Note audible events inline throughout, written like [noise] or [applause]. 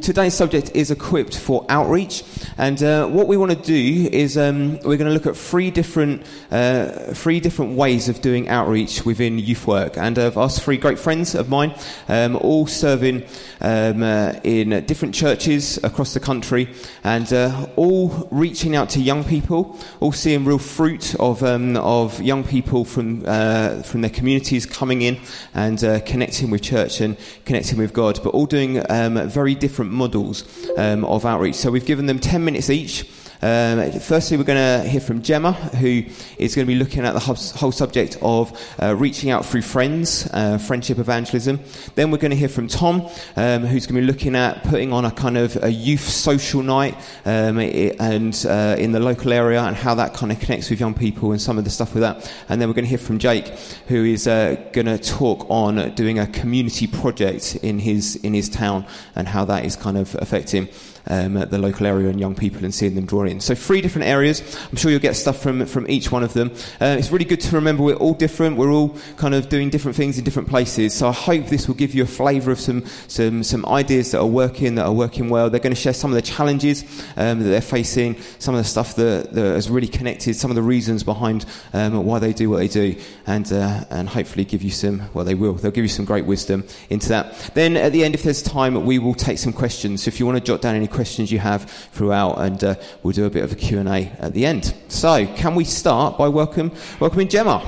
Today's subject is equipped for outreach, and uh, what we want to do is um, we're going to look at three different uh, three different ways of doing outreach within youth work. And I've asked three great friends of mine, um, all serving um, uh, in different churches across the country, and uh, all reaching out to young people, all seeing real fruit of um, of young people from uh, from their communities coming in and uh, connecting with church and connecting with God, but all doing um, very different different models um, of outreach. So we've given them 10 minutes each. Um, firstly, we're going to hear from Gemma, who is going to be looking at the whole subject of uh, reaching out through friends, uh, friendship evangelism. Then we're going to hear from Tom, um, who's going to be looking at putting on a kind of a youth social night um, and uh, in the local area and how that kind of connects with young people and some of the stuff with that. And then we're going to hear from Jake, who is uh, going to talk on doing a community project in his in his town and how that is kind of affecting um, the local area and young people and seeing them draw in. So three different areas. I'm sure you'll get stuff from from each one of them. Uh, it's really good to remember we're all different. We're all kind of doing different things in different places. So I hope this will give you a flavour of some some some ideas that are working that are working well. They're going to share some of the challenges um, that they're facing, some of the stuff that, that has really connected, some of the reasons behind um, why they do what they do, and uh, and hopefully give you some. Well, they will. They'll give you some great wisdom into that. Then at the end, if there's time, we will take some questions. So if you want to jot down any questions you have throughout, and uh, we'll do a bit of a Q&A at the end. So, can we start by welcome, welcoming Gemma?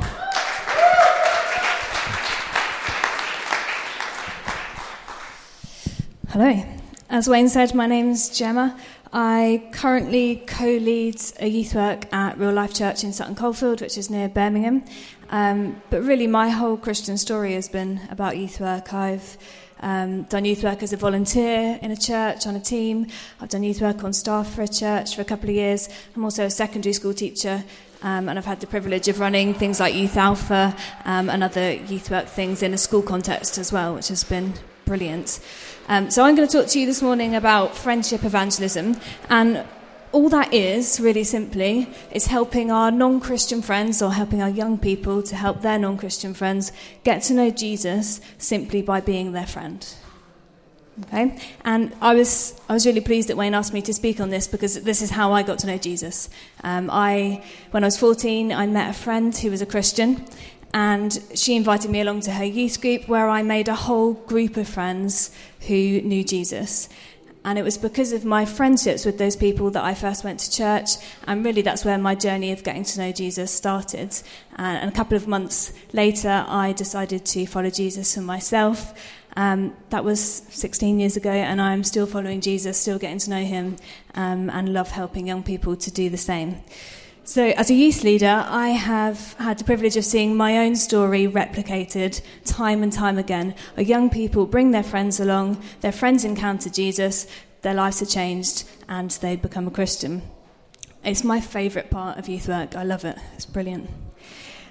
Hello. As Wayne said, my name's Gemma. I currently co lead a youth work at Real Life Church in Sutton Coldfield, which is near Birmingham. Um, but really, my whole Christian story has been about youth work. I've um, done youth work as a volunteer in a church on a team. I've done youth work on staff for a church for a couple of years. I'm also a secondary school teacher. Um, and I've had the privilege of running things like Youth Alpha um, and other youth work things in a school context as well, which has been brilliant. Um, so I'm going to talk to you this morning about friendship evangelism. And all that is, really simply, is helping our non Christian friends or helping our young people to help their non Christian friends get to know Jesus simply by being their friend. Okay? And I was, I was really pleased that Wayne asked me to speak on this because this is how I got to know Jesus. Um, I, when I was 14, I met a friend who was a Christian, and she invited me along to her youth group where I made a whole group of friends who knew Jesus. And it was because of my friendships with those people that I first went to church. And really, that's where my journey of getting to know Jesus started. And a couple of months later, I decided to follow Jesus for myself. Um, that was 16 years ago, and I'm still following Jesus, still getting to know him, um, and love helping young people to do the same. So, as a youth leader, I have had the privilege of seeing my own story replicated time and time again. Where young people bring their friends along, their friends encounter Jesus, their lives are changed, and they become a Christian. It's my favourite part of youth work. I love it, it's brilliant.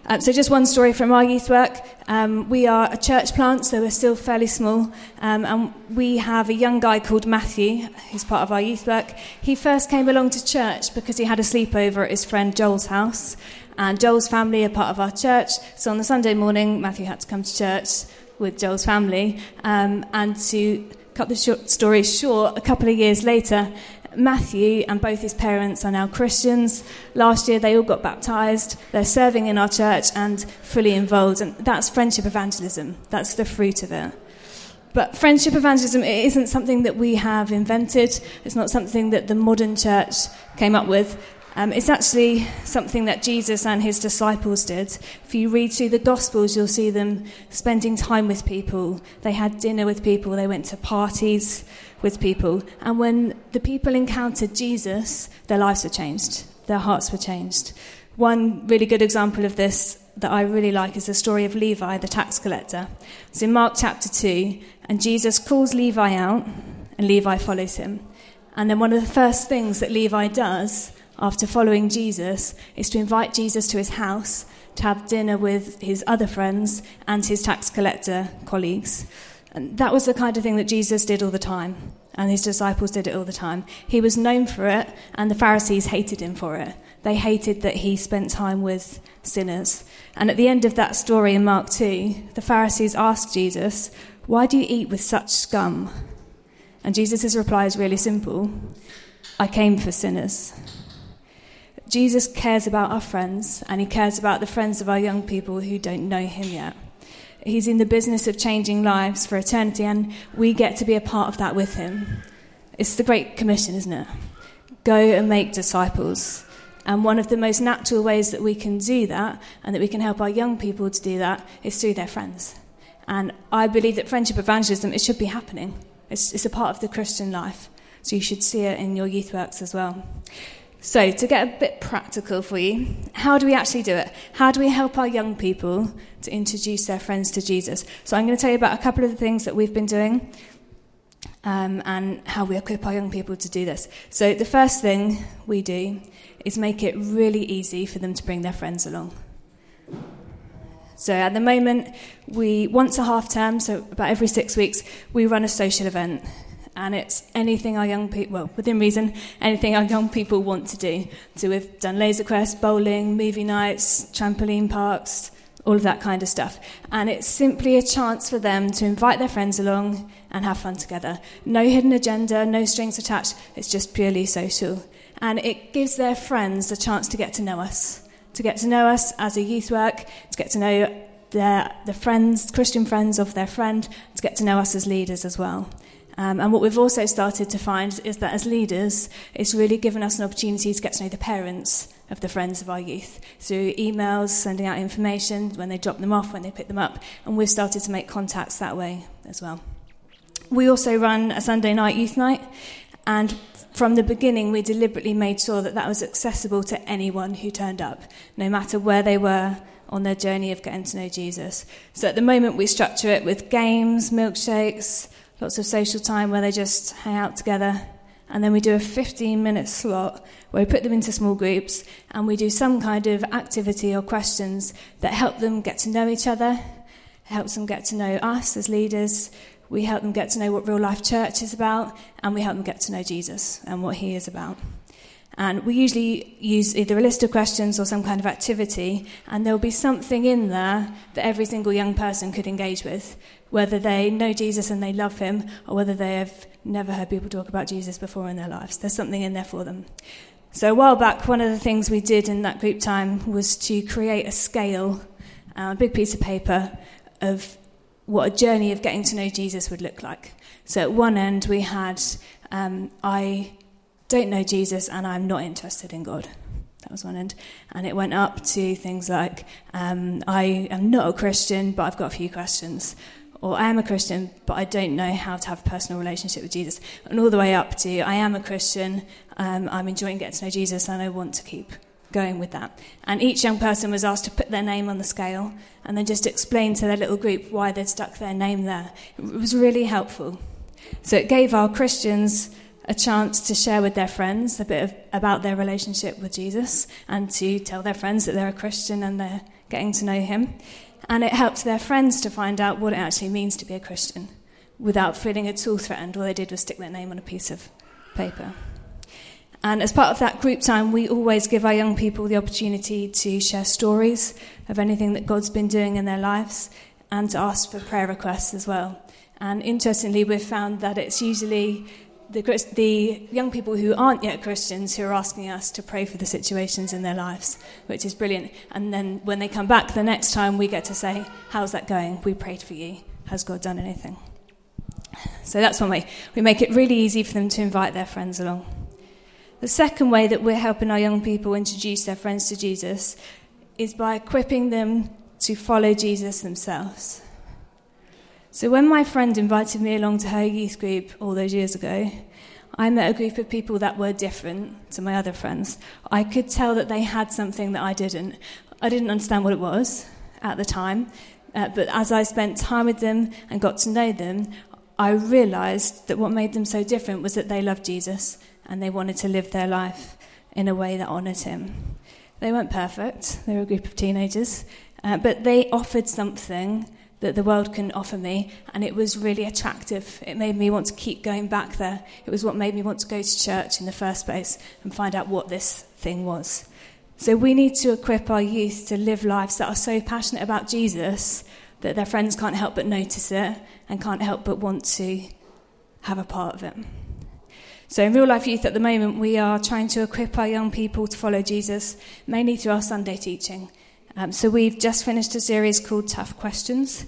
Um, so, just one story from our youth work. Um, we are a church plant, so we're still fairly small. Um, and we have a young guy called Matthew, who's part of our youth work. He first came along to church because he had a sleepover at his friend Joel's house. And Joel's family are part of our church. So, on the Sunday morning, Matthew had to come to church with Joel's family. Um, and to cut the short story short, a couple of years later, Matthew and both his parents are now Christians. Last year, they all got baptized. They're serving in our church and fully involved. And that's friendship evangelism. That's the fruit of it. But friendship evangelism it isn't something that we have invented. It's not something that the modern church came up with. Um, it's actually something that Jesus and his disciples did. If you read through the Gospels, you'll see them spending time with people. They had dinner with people, they went to parties with people. And when the people encountered Jesus, their lives were changed, their hearts were changed. One really good example of this that I really like is the story of Levi, the tax collector. It's in Mark chapter 2, and Jesus calls Levi out, and Levi follows him. And then one of the first things that Levi does after following Jesus is to invite Jesus to his house to have dinner with his other friends and his tax collector colleagues. And that was the kind of thing that Jesus did all the time, and his disciples did it all the time. He was known for it, and the Pharisees hated him for it. They hated that he spent time with sinners. And at the end of that story in Mark 2, the Pharisees asked Jesus, Why do you eat with such scum? And Jesus' reply is really simple I came for sinners. Jesus cares about our friends, and he cares about the friends of our young people who don't know him yet. He's in the business of changing lives for eternity, and we get to be a part of that with him. It's the Great Commission, isn't it? Go and make disciples. And one of the most natural ways that we can do that, and that we can help our young people to do that, is through their friends. And I believe that friendship evangelism, it should be happening. It's, it's a part of the Christian life. So you should see it in your youth works as well. So, to get a bit practical for you, how do we actually do it? How do we help our young people to introduce their friends to Jesus? So, I'm going to tell you about a couple of the things that we've been doing um, and how we equip our young people to do this. So, the first thing we do is make it really easy for them to bring their friends along. So, at the moment, we once a half term, so about every six weeks, we run a social event and it's anything our young people, well, within reason, anything our young people want to do. So we've done laser quest, bowling, movie nights, trampoline parks, all of that kind of stuff. And it's simply a chance for them to invite their friends along and have fun together. No hidden agenda, no strings attached, it's just purely social. And it gives their friends a chance to get to know us, to get to know us as a youth work, to get to know their, the friends, Christian friends of their friend, to get to know us as leaders as well. Um, and what we've also started to find is that as leaders, it's really given us an opportunity to get to know the parents of the friends of our youth through emails, sending out information when they drop them off, when they pick them up, and we've started to make contacts that way as well. We also run a Sunday night youth night, and from the beginning, we deliberately made sure that that was accessible to anyone who turned up, no matter where they were on their journey of getting to know Jesus. So at the moment, we structure it with games, milkshakes, lots of social time where they just hang out together. And then we do a 15 minute slot where we put them into small groups and we do some kind of activity or questions that help them get to know each other, helps them get to know us as leaders. We help them get to know what real life church is about, and we help them get to know Jesus and what he is about. And we usually use either a list of questions or some kind of activity, and there'll be something in there that every single young person could engage with, whether they know Jesus and they love him, or whether they have never heard people talk about Jesus before in their lives. There's something in there for them. So, a while back, one of the things we did in that group time was to create a scale, uh, a big piece of paper, of what a journey of getting to know Jesus would look like. So, at one end, we had um, I don't know Jesus and I'm not interested in God. That was one end. And it went up to things like, um, I am not a Christian, but I've got a few questions. Or I am a Christian, but I don't know how to have a personal relationship with Jesus. And all the way up to, I am a Christian, um, I'm enjoying getting to know Jesus, and I want to keep going with that. And each young person was asked to put their name on the scale and then just explain to their little group why they'd stuck their name there. It was really helpful. So it gave our Christians a chance to share with their friends a bit of, about their relationship with Jesus and to tell their friends that they're a Christian and they're getting to know him. And it helped their friends to find out what it actually means to be a Christian without feeling at all threatened. All they did was stick their name on a piece of paper. And as part of that group time, we always give our young people the opportunity to share stories of anything that God's been doing in their lives and to ask for prayer requests as well. And interestingly, we've found that it's usually the, the young people who aren't yet Christians who are asking us to pray for the situations in their lives, which is brilliant. And then when they come back the next time, we get to say, How's that going? We prayed for you. Has God done anything? So that's one way. We make it really easy for them to invite their friends along. The second way that we're helping our young people introduce their friends to Jesus is by equipping them to follow Jesus themselves. So when my friend invited me along to her youth group all those years ago, I met a group of people that were different to my other friends. I could tell that they had something that I didn't. I didn't understand what it was at the time, uh, but as I spent time with them and got to know them, I realized that what made them so different was that they loved Jesus and they wanted to live their life in a way that honored him. They weren't perfect, they were a group of teenagers, uh, but they offered something that the world can offer me, and it was really attractive. It made me want to keep going back there. It was what made me want to go to church in the first place and find out what this thing was. So we need to equip our youth to live lives that are so passionate about Jesus that their friends can't help but notice it and can't help but want to have a part of it. So, in Real Life Youth at the moment, we are trying to equip our young people to follow Jesus, mainly through our Sunday teaching. Um, so, we've just finished a series called Tough Questions,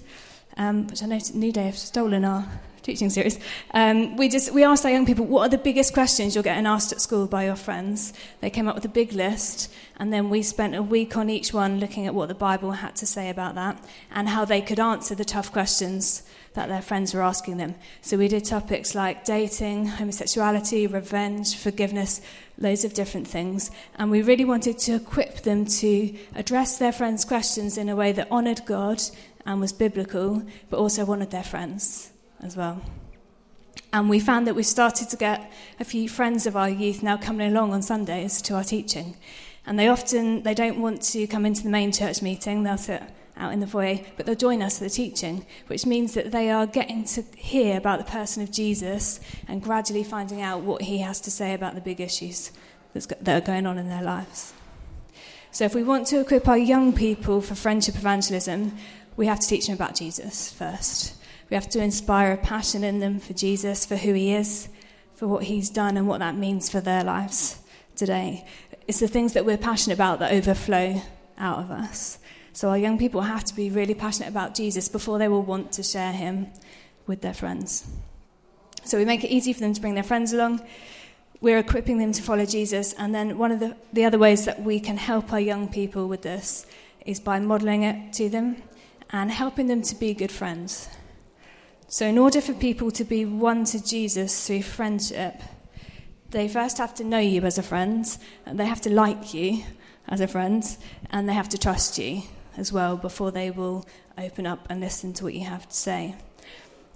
um, which I know New Day have stolen our teaching series. Um, we just we asked our young people, what are the biggest questions you're getting asked at school by your friends? They came up with a big list, and then we spent a week on each one looking at what the Bible had to say about that and how they could answer the tough questions that their friends were asking them. So we did topics like dating, homosexuality, revenge, forgiveness, loads of different things. And we really wanted to equip them to address their friends' questions in a way that honoured God and was biblical, but also honoured their friends as well. And we found that we started to get a few friends of our youth now coming along on Sundays to our teaching. And they often they don't want to come into the main church meeting, they'll sit out in the foyer, but they'll join us for the teaching, which means that they are getting to hear about the person of Jesus and gradually finding out what he has to say about the big issues that are going on in their lives. So, if we want to equip our young people for friendship evangelism, we have to teach them about Jesus first. We have to inspire a passion in them for Jesus, for who he is, for what he's done, and what that means for their lives today. It's the things that we're passionate about that overflow out of us. So our young people have to be really passionate about Jesus before they will want to share him with their friends. So we make it easy for them to bring their friends along. We're equipping them to follow Jesus. And then one of the, the other ways that we can help our young people with this is by modeling it to them and helping them to be good friends. So, in order for people to be won to Jesus through friendship, they first have to know you as a friend, and they have to like you as a friend, and they have to trust you as well before they will open up and listen to what you have to say.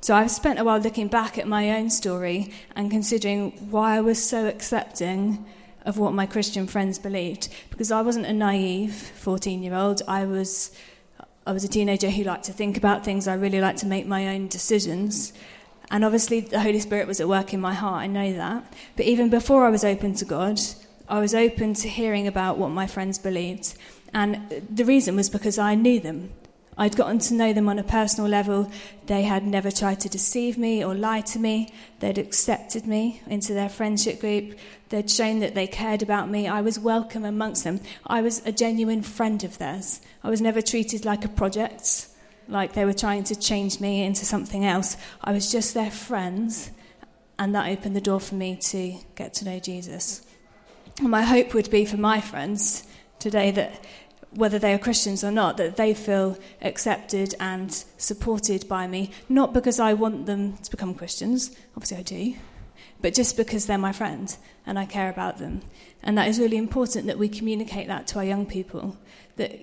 So I've spent a while looking back at my own story and considering why I was so accepting of what my Christian friends believed. Because I wasn't a naive 14 year old, I was I was a teenager who liked to think about things. I really liked to make my own decisions. And obviously, the Holy Spirit was at work in my heart. I know that. But even before I was open to God, I was open to hearing about what my friends believed. And the reason was because I knew them. I'd gotten to know them on a personal level. They had never tried to deceive me or lie to me. They'd accepted me into their friendship group. They'd shown that they cared about me. I was welcome amongst them. I was a genuine friend of theirs. I was never treated like a project, like they were trying to change me into something else. I was just their friends, and that opened the door for me to get to know Jesus. And my hope would be for my friends today that whether they are Christians or not, that they feel accepted and supported by me, not because I want them to become Christians, obviously I do, but just because they're my friend and I care about them. And that is really important that we communicate that to our young people, that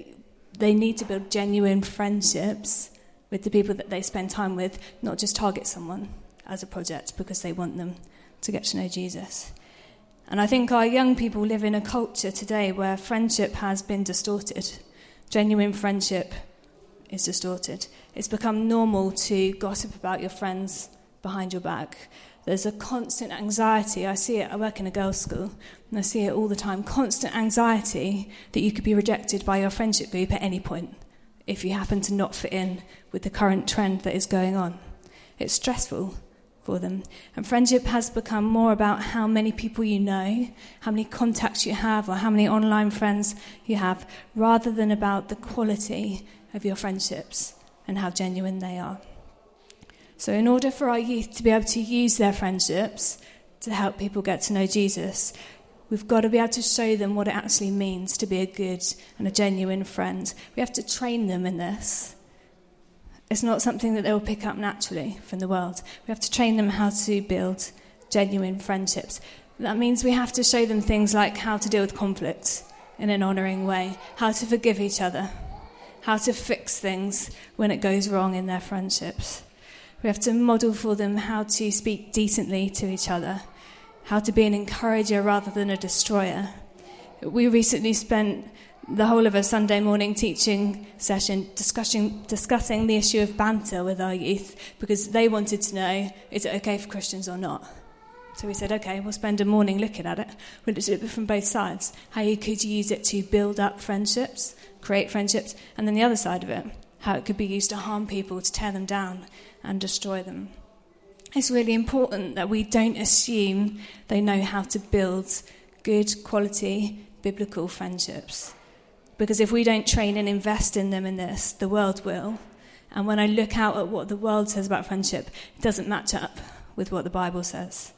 they need to build genuine friendships with the people that they spend time with, not just target someone as a project because they want them to get to know Jesus. And I think our young people live in a culture today where friendship has been distorted. Genuine friendship is distorted. It's become normal to gossip about your friends behind your back. There's a constant anxiety. I see it, I work in a girls' school, and I see it all the time constant anxiety that you could be rejected by your friendship group at any point if you happen to not fit in with the current trend that is going on. It's stressful for them. And friendship has become more about how many people you know, how many contacts you have, or how many online friends you have, rather than about the quality of your friendships and how genuine they are. So, in order for our youth to be able to use their friendships to help people get to know Jesus, we've got to be able to show them what it actually means to be a good and a genuine friend. We have to train them in this. It's not something that they will pick up naturally from the world. We have to train them how to build genuine friendships. That means we have to show them things like how to deal with conflict in an honouring way, how to forgive each other, how to fix things when it goes wrong in their friendships. We have to model for them how to speak decently to each other, how to be an encourager rather than a destroyer. We recently spent the whole of a Sunday morning teaching session discussing, discussing the issue of banter with our youth because they wanted to know is it okay for Christians or not? So we said, okay, we'll spend a morning looking at it. Look at it from both sides. How you could use it to build up friendships, create friendships, and then the other side of it, how it could be used to harm people, to tear them down and destroy them. it's really important that we don't assume they know how to build good quality biblical friendships. Because if we don't train and invest in them in this, the world will. And when I look out at what the world says about friendship, it doesn't match up with what the Bible says.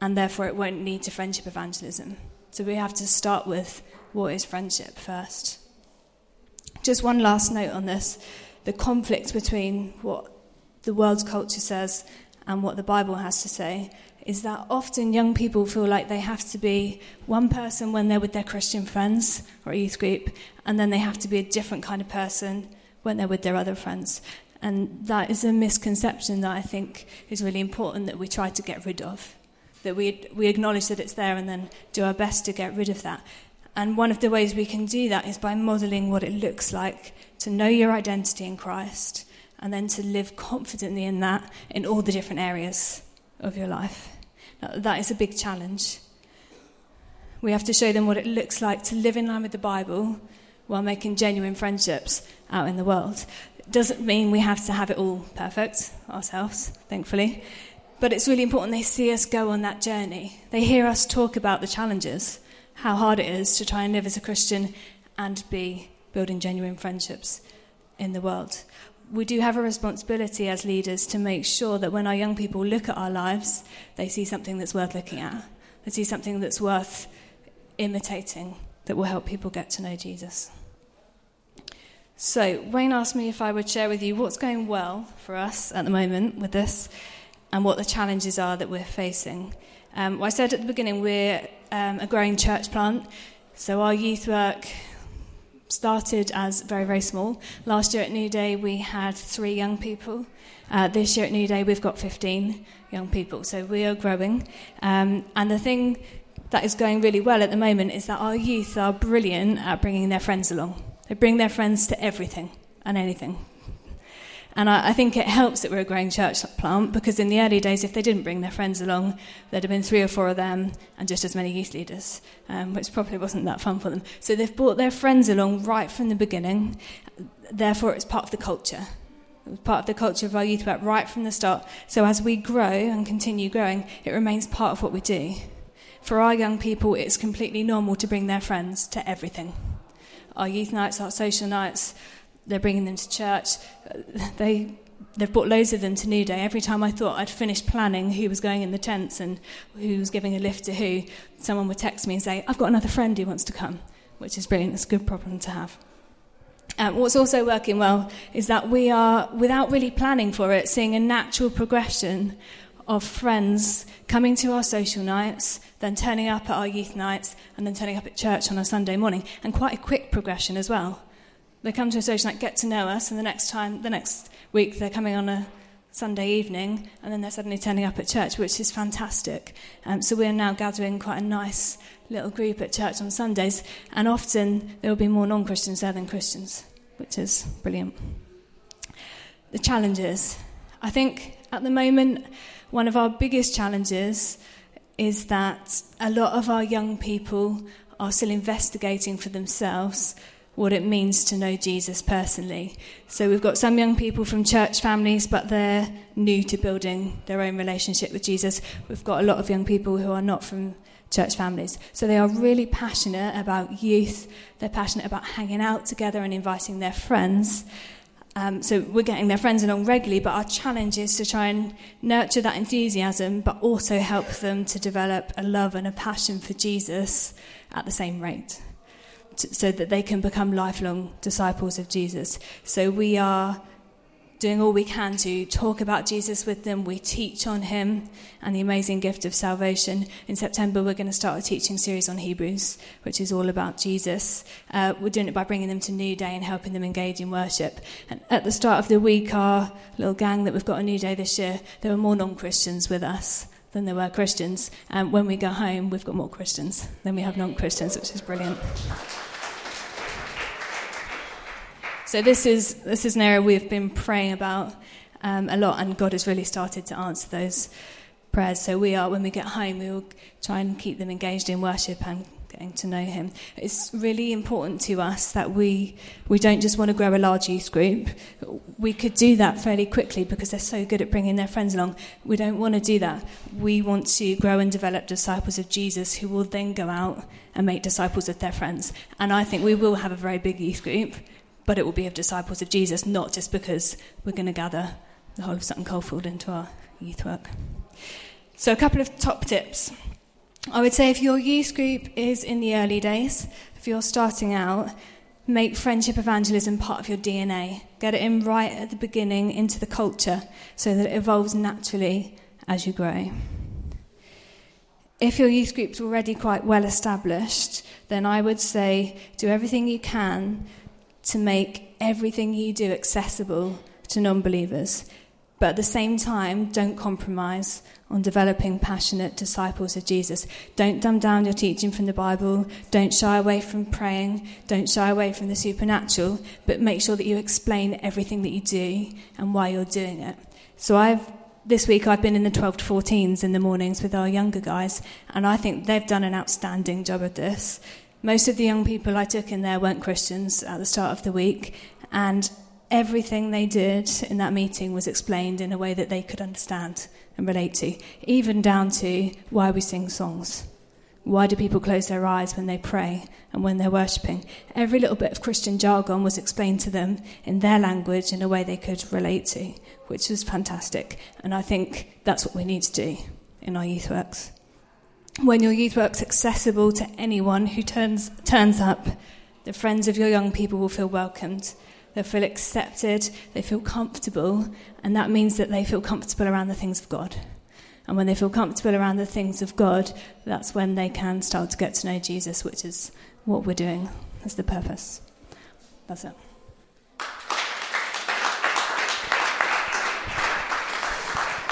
And therefore, it won't lead to friendship evangelism. So we have to start with what is friendship first. Just one last note on this the conflict between what the world's culture says and what the Bible has to say is that often young people feel like they have to be one person when they're with their Christian friends or a youth group, and then they have to be a different kind of person when they're with their other friends. And that is a misconception that I think is really important that we try to get rid of. That we, we acknowledge that it's there and then do our best to get rid of that. And one of the ways we can do that is by modeling what it looks like to know your identity in Christ and then to live confidently in that in all the different areas of your life. Now, that is a big challenge. We have to show them what it looks like to live in line with the Bible while making genuine friendships out in the world. It doesn't mean we have to have it all perfect ourselves, thankfully, but it's really important they see us go on that journey. They hear us talk about the challenges, how hard it is to try and live as a Christian and be building genuine friendships in the world we do have a responsibility as leaders to make sure that when our young people look at our lives, they see something that's worth looking at. They see something that's worth imitating that will help people get to know Jesus. So, Wayne asked me if I would share with you what's going well for us at the moment with this and what the challenges are that we're facing. Um, well, I said at the beginning we're um, a growing church plant, so our youth work started as very, very small. Last year at New Day, we had three young people. Uh, this year at New Day, we've got 15 young people. So we are growing. Um, and the thing that is going really well at the moment is that our youth are brilliant at bringing their friends along. They bring their friends to everything and anything. And I, I, think it helps that we're a growing church plant because in the early days, if they didn't bring their friends along, there'd have been three or four of them and just as many youth leaders, um, which probably wasn't that fun for them. So they've brought their friends along right from the beginning. Therefore, it's part of the culture. It's part of the culture of our youth work right from the start. So as we grow and continue growing, it remains part of what we do. For our young people, it's completely normal to bring their friends to everything. Our youth nights, our social nights, they're bringing them to church. They they've brought loads of them to New Day. Every time I thought I'd finished planning who was going in the tents and who was giving a lift to who, someone would text me and say, "I've got another friend who wants to come," which is brilliant. It's a good problem to have. Um, what's also working well is that we are, without really planning for it, seeing a natural progression of friends coming to our social nights, then turning up at our youth nights, and then turning up at church on a Sunday morning, and quite a quick progression as well. They come to a social night, get to know us, and the next time, the next week, they're coming on a Sunday evening, and then they're suddenly turning up at church, which is fantastic. Um, so we're now gathering quite a nice little group at church on Sundays, and often there will be more non Christians there than Christians, which is brilliant. The challenges. I think at the moment, one of our biggest challenges is that a lot of our young people are still investigating for themselves what it means to know Jesus personally. So we've got some young people from church families, but they're new to building their own relationship with Jesus. We've got a lot of young people who are not from church families. So they are really passionate about youth, they're passionate about hanging out together and inviting their friends. Um, so we're getting their friends along regularly, but our challenge is to try and nurture that enthusiasm, but also help them to develop a love and a passion for Jesus at the same rate so that they can become lifelong disciples of Jesus. So we are doing all we can to talk about Jesus with them. We teach on him and the amazing gift of salvation. In September, we're going to start a teaching series on Hebrews, which is all about Jesus. Uh, we're doing it by bringing them to New Day and helping them engage in worship. And at the start of the week, our little gang that we've got a New Day this year, there were more non Christians with us than there were Christians. And when we go home, we've got more Christians than we have non Christians, which is brilliant. So this is this is an area we've been praying about um, a lot, and God has really started to answer those prayers. So we are, when we get home, we will try and keep them engaged in worship and getting to know Him. It's really important to us that we, we don't just want to grow a large youth group. We could do that fairly quickly because they're so good at bringing their friends along. We don't want to do that. We want to grow and develop disciples of Jesus who will then go out and make disciples of their friends. And I think we will have a very big youth group, but it will be of disciples of Jesus, not just because we're going to gather the whole of Sutton Coldfield into our youth work. So, a couple of top tips. I would say if your youth group is in the early days, if you're starting out, make friendship evangelism part of your DNA. Get it in right at the beginning into the culture so that it evolves naturally as you grow. If your youth group's already quite well established, then I would say do everything you can to make everything you do accessible to non believers. But at the same time, don't compromise on developing passionate disciples of Jesus. Don't dumb down your teaching from the Bible. Don't shy away from praying. Don't shy away from the supernatural. But make sure that you explain everything that you do and why you're doing it. So I've this week I've been in the 12 to 14s in the mornings with our younger guys, and I think they've done an outstanding job of this. Most of the young people I took in there weren't Christians at the start of the week, and everything they did in that meeting was explained in a way that they could understand and relate to, even down to why we sing songs. Why do people close their eyes when they pray and when they're worshipping? Every little bit of Christian jargon was explained to them in their language in a way they could relate to, which was fantastic. And I think that's what we need to do in our youth works. When your youth work's accessible to anyone who turns, turns up, the friends of your young people will feel welcomed they feel accepted, they feel comfortable, and that means that they feel comfortable around the things of God. And when they feel comfortable around the things of God, that's when they can start to get to know Jesus, which is what we're doing as the purpose. That's it.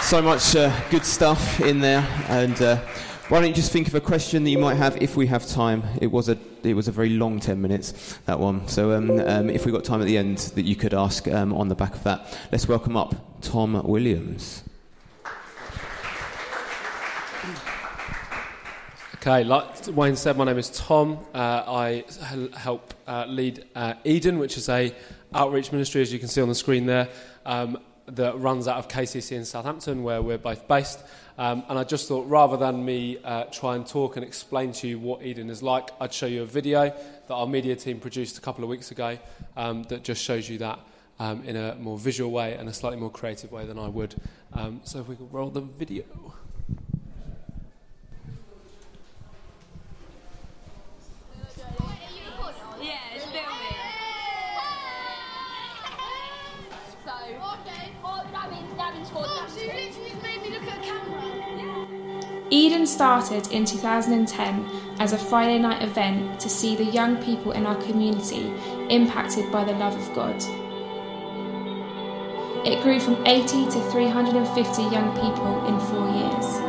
So much uh, good stuff in there, and uh, why don't you just think of a question that you might have if we have time? It was a it was a very long ten minutes that one. So um, um, if we've got time at the end that you could ask um, on the back of that, let's welcome up Tom Williams. Okay, like Wayne said, my name is Tom. Uh, I help uh, lead uh, Eden, which is a outreach ministry, as you can see on the screen there, um, that runs out of KCC in Southampton, where we're both based. Um, and I just thought rather than me uh, try and talk and explain to you what Eden is like, I'd show you a video that our media team produced a couple of weeks ago um, that just shows you that um, in a more visual way and a slightly more creative way than I would. Um, so if we could roll the video. Eden started in 2010 as a Friday night event to see the young people in our community impacted by the love of God. It grew from 80 to 350 young people in four years.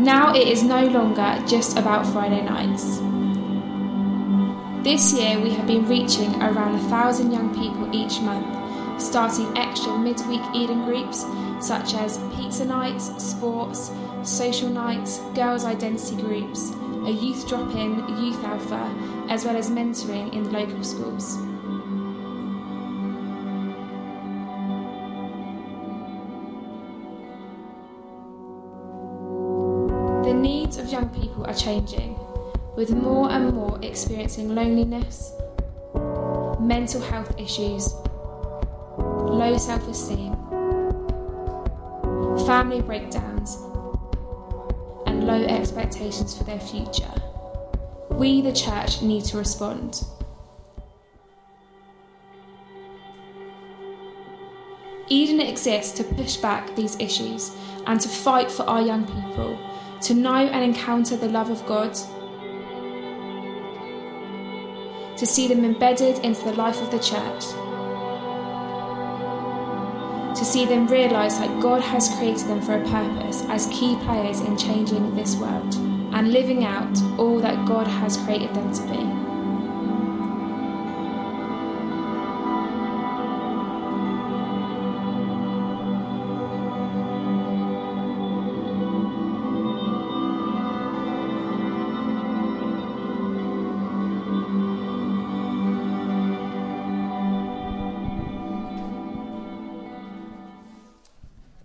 Now it is no longer just about Friday nights. This year we have been reaching around a thousand young people each month, starting extra midweek Eden groups such as pizza nights, sports, social nights, girls' identity groups, a youth drop in, youth alpha, as well as mentoring in the local schools. The needs of young people are changing, with more and more experiencing loneliness, mental health issues, low self esteem, family breakdowns, and low expectations for their future. We, the church, need to respond. Eden exists to push back these issues and to fight for our young people, to know and encounter the love of God, to see them embedded into the life of the church to see them realise that God has created them for a purpose as key players in changing this world and living out all that God has created them to be.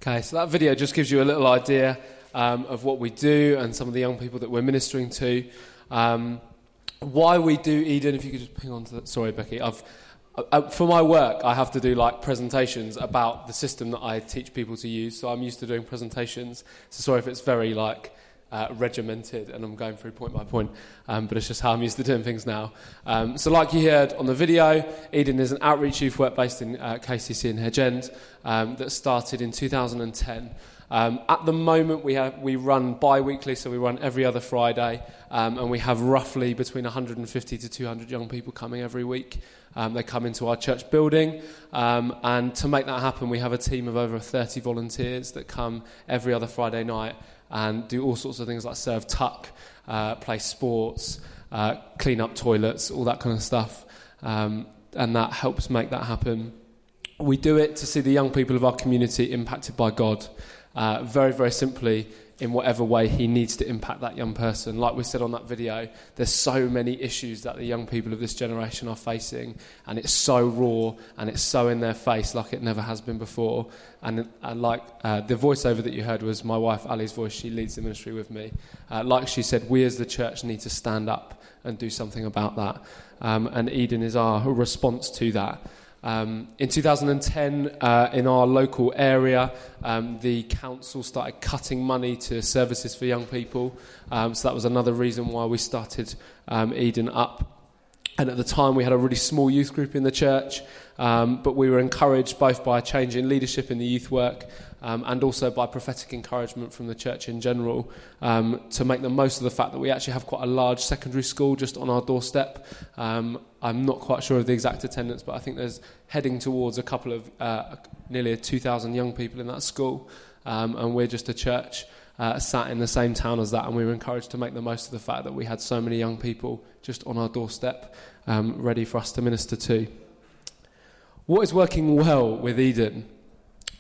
Okay, so that video just gives you a little idea um, of what we do and some of the young people that we're ministering to. Um, why we do Eden, if you could just ping on to that. Sorry, Becky. I've, uh, for my work, I have to do like presentations about the system that I teach people to use. So I'm used to doing presentations. So sorry if it's very like uh, regimented and I'm going through point by point, um, but it's just how I'm used to doing things now. Um, so, like you heard on the video, Eden is an outreach youth work based in uh, KCC in Hedge End um, that started in 2010. Um, at the moment, we, have, we run bi weekly, so we run every other Friday, um, and we have roughly between 150 to 200 young people coming every week. Um, they come into our church building, and to make that happen, we have a team of over 30 volunteers that come every other Friday night and do all sorts of things like serve tuck, uh, play sports, uh, clean up toilets, all that kind of stuff. Um, and that helps make that happen. We do it to see the young people of our community impacted by God. Uh, very, very simply, in whatever way he needs to impact that young person. Like we said on that video, there's so many issues that the young people of this generation are facing, and it's so raw and it's so in their face like it never has been before. And, and like uh, the voiceover that you heard was my wife Ali's voice, she leads the ministry with me. Uh, like she said, we as the church need to stand up and do something about that. Um, and Eden is our response to that. Um, in 2010, uh, in our local area, um, the council started cutting money to services for young people. Um, so that was another reason why we started um, Eden Up. And at the time, we had a really small youth group in the church, um, but we were encouraged both by a change in leadership in the youth work um, and also by prophetic encouragement from the church in general um, to make the most of the fact that we actually have quite a large secondary school just on our doorstep. Um, I'm not quite sure of the exact attendance, but I think there's heading towards a couple of uh, nearly 2,000 young people in that school, um, and we're just a church. Uh, sat in the same town as that, and we were encouraged to make the most of the fact that we had so many young people just on our doorstep, um, ready for us to minister to. What is working well with Eden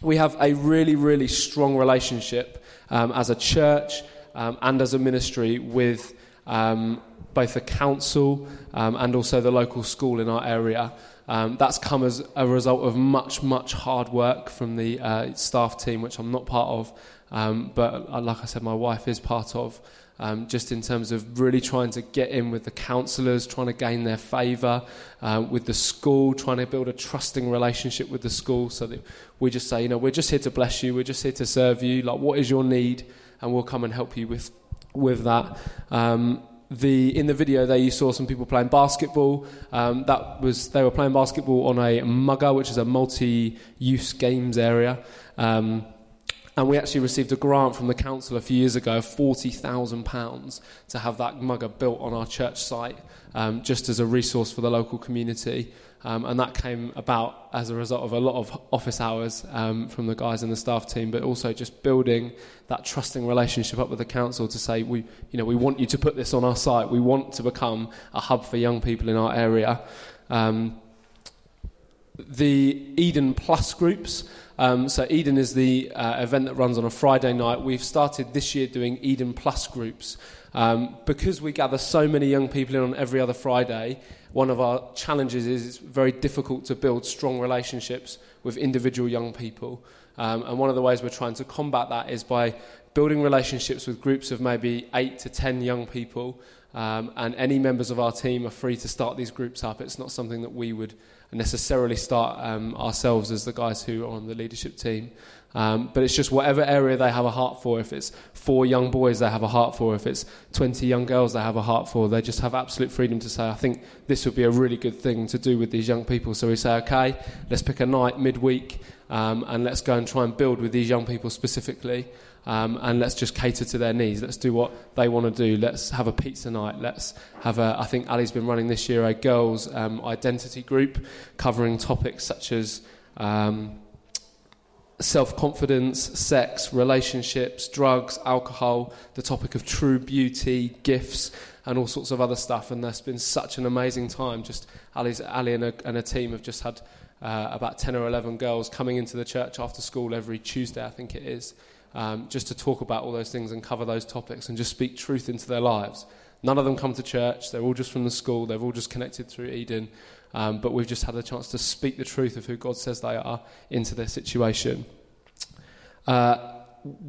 we have a really, really strong relationship um, as a church um, and as a ministry with um, both the council um, and also the local school in our area. Um, that's come as a result of much, much hard work from the uh, staff team, which I'm not part of, um, but uh, like I said, my wife is part of um, just in terms of really trying to get in with the counsellors, trying to gain their favour, uh, with the school, trying to build a trusting relationship with the school so that we just say, you know, we're just here to bless you, we're just here to serve you, like, what is your need? And we'll come and help you with, with that. Um, the in the video there you saw some people playing basketball. Um, that was they were playing basketball on a MUGA, which is a multi-use games area. Um, and we actually received a grant from the council a few years ago of £40,000 to have that MUGA built on our church site, um, just as a resource for the local community. Um, and that came about as a result of a lot of office hours um, from the guys in the staff team, but also just building that trusting relationship up with the council to say, we, you know, we want you to put this on our site. We want to become a hub for young people in our area. Um, the Eden Plus groups um, so Eden is the uh, event that runs on a Friday night. We've started this year doing Eden Plus groups. Um, because we gather so many young people in on every other Friday, one of our challenges is it's very difficult to build strong relationships with individual young people. Um, and one of the ways we're trying to combat that is by building relationships with groups of maybe eight to ten young people. Um, and any members of our team are free to start these groups up. It's not something that we would necessarily start um, ourselves as the guys who are on the leadership team. Um, but it's just whatever area they have a heart for. If it's four young boys they have a heart for, if it's 20 young girls they have a heart for, they just have absolute freedom to say, I think this would be a really good thing to do with these young people. So we say, okay, let's pick a night midweek um, and let's go and try and build with these young people specifically um, and let's just cater to their needs. Let's do what they want to do. Let's have a pizza night. Let's have a, I think Ali's been running this year a girls' um, identity group covering topics such as um, self confidence, sex, relationships, drugs, alcohol, the topic of true beauty, gifts, and all sorts of other stuff. And there's been such an amazing time. Just Ali's, Ali and a, and team have just had uh, about 10 or 11 girls coming into the church after school every Tuesday, I think it is um, just to talk about all those things and cover those topics and just speak truth into their lives. None of them come to church, they're all just from the school, they've all just connected through Eden, um, but we've just had a chance to speak the truth of who God says they are into their situation. Uh,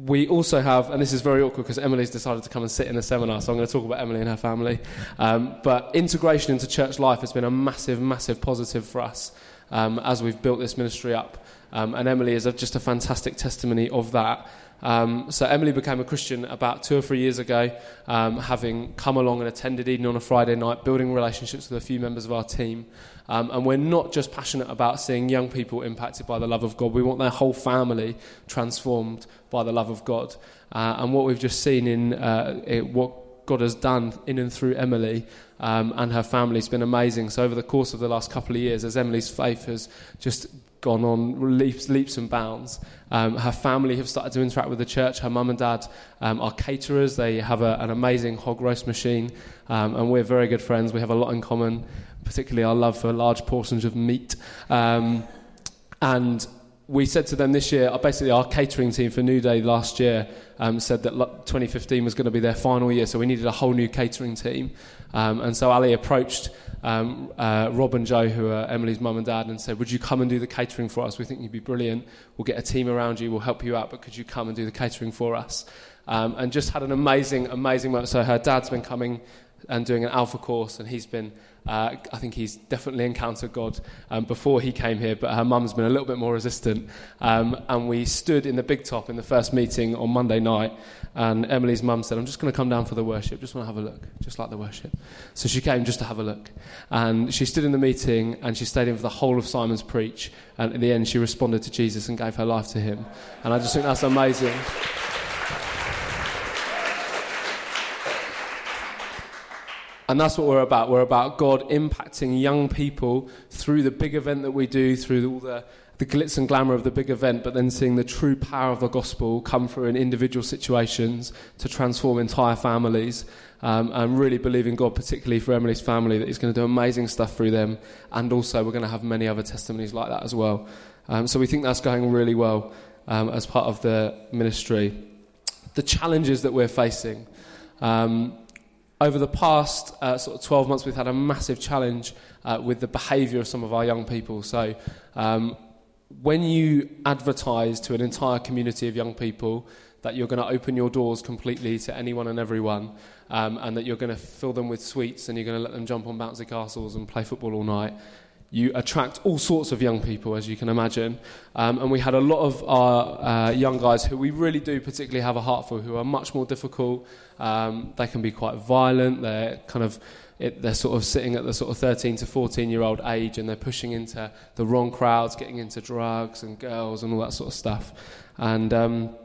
we also have, and this is very awkward because Emily's decided to come and sit in the seminar, so I'm going to talk about Emily and her family. Um, but integration into church life has been a massive, massive positive for us um, as we've built this ministry up. Um, and Emily is a, just a fantastic testimony of that. Um, so Emily became a Christian about two or three years ago, um, having come along and attended Eden on a Friday night, building relationships with a few members of our team. Um, and we're not just passionate about seeing young people impacted by the love of God, we want their whole family transformed by the love of God. Uh, and what we've just seen in uh, it, what God has done in and through Emily um, and her family has been amazing. So, over the course of the last couple of years, as Emily's faith has just gone on leaps, leaps and bounds. Um, her family have started to interact with the church. Her mum and dad um, are caterers. They have a, an amazing hog roast machine, um, and we're very good friends. We have a lot in common, particularly our love for large portions of meat. Um, and we said to them this year, uh, basically our catering team for New Day last year um, said that 2015 was going to be their final year, so we needed a whole new catering team. Um, and so Ali approached um, uh, Rob and Joe, who are Emily's mum and dad, and said, Would you come and do the catering for us? We think you'd be brilliant. We'll get a team around you, we'll help you out, but could you come and do the catering for us? Um, and just had an amazing, amazing moment. So her dad's been coming and doing an alpha course, and he's been uh, I think he's definitely encountered God um, before he came here, but her mum's been a little bit more resistant. Um, and we stood in the big top in the first meeting on Monday night, and Emily's mum said, I'm just going to come down for the worship, just want to have a look, just like the worship. So she came just to have a look. And she stood in the meeting and she stayed in for the whole of Simon's preach. And in the end, she responded to Jesus and gave her life to him. And I just think that's amazing. And that's what we're about. We're about God impacting young people through the big event that we do, through all the, the glitz and glamour of the big event, but then seeing the true power of the gospel come through in individual situations to transform entire families. Um, and really believing God, particularly for Emily's family, that He's going to do amazing stuff through them. And also, we're going to have many other testimonies like that as well. Um, so we think that's going really well um, as part of the ministry. The challenges that we're facing. Um, over the past uh, sort of 12 months, we've had a massive challenge uh, with the behaviour of some of our young people. So, um, when you advertise to an entire community of young people that you're going to open your doors completely to anyone and everyone, um, and that you're going to fill them with sweets and you're going to let them jump on bouncy castles and play football all night, you attract all sorts of young people, as you can imagine. Um, and we had a lot of our uh, young guys who we really do particularly have a heart for, who are much more difficult. Um, they can be quite violent. They're kind of it, they're sort of sitting at the sort of 13 to 14 year old age, and they're pushing into the wrong crowds, getting into drugs and girls and all that sort of stuff. And um,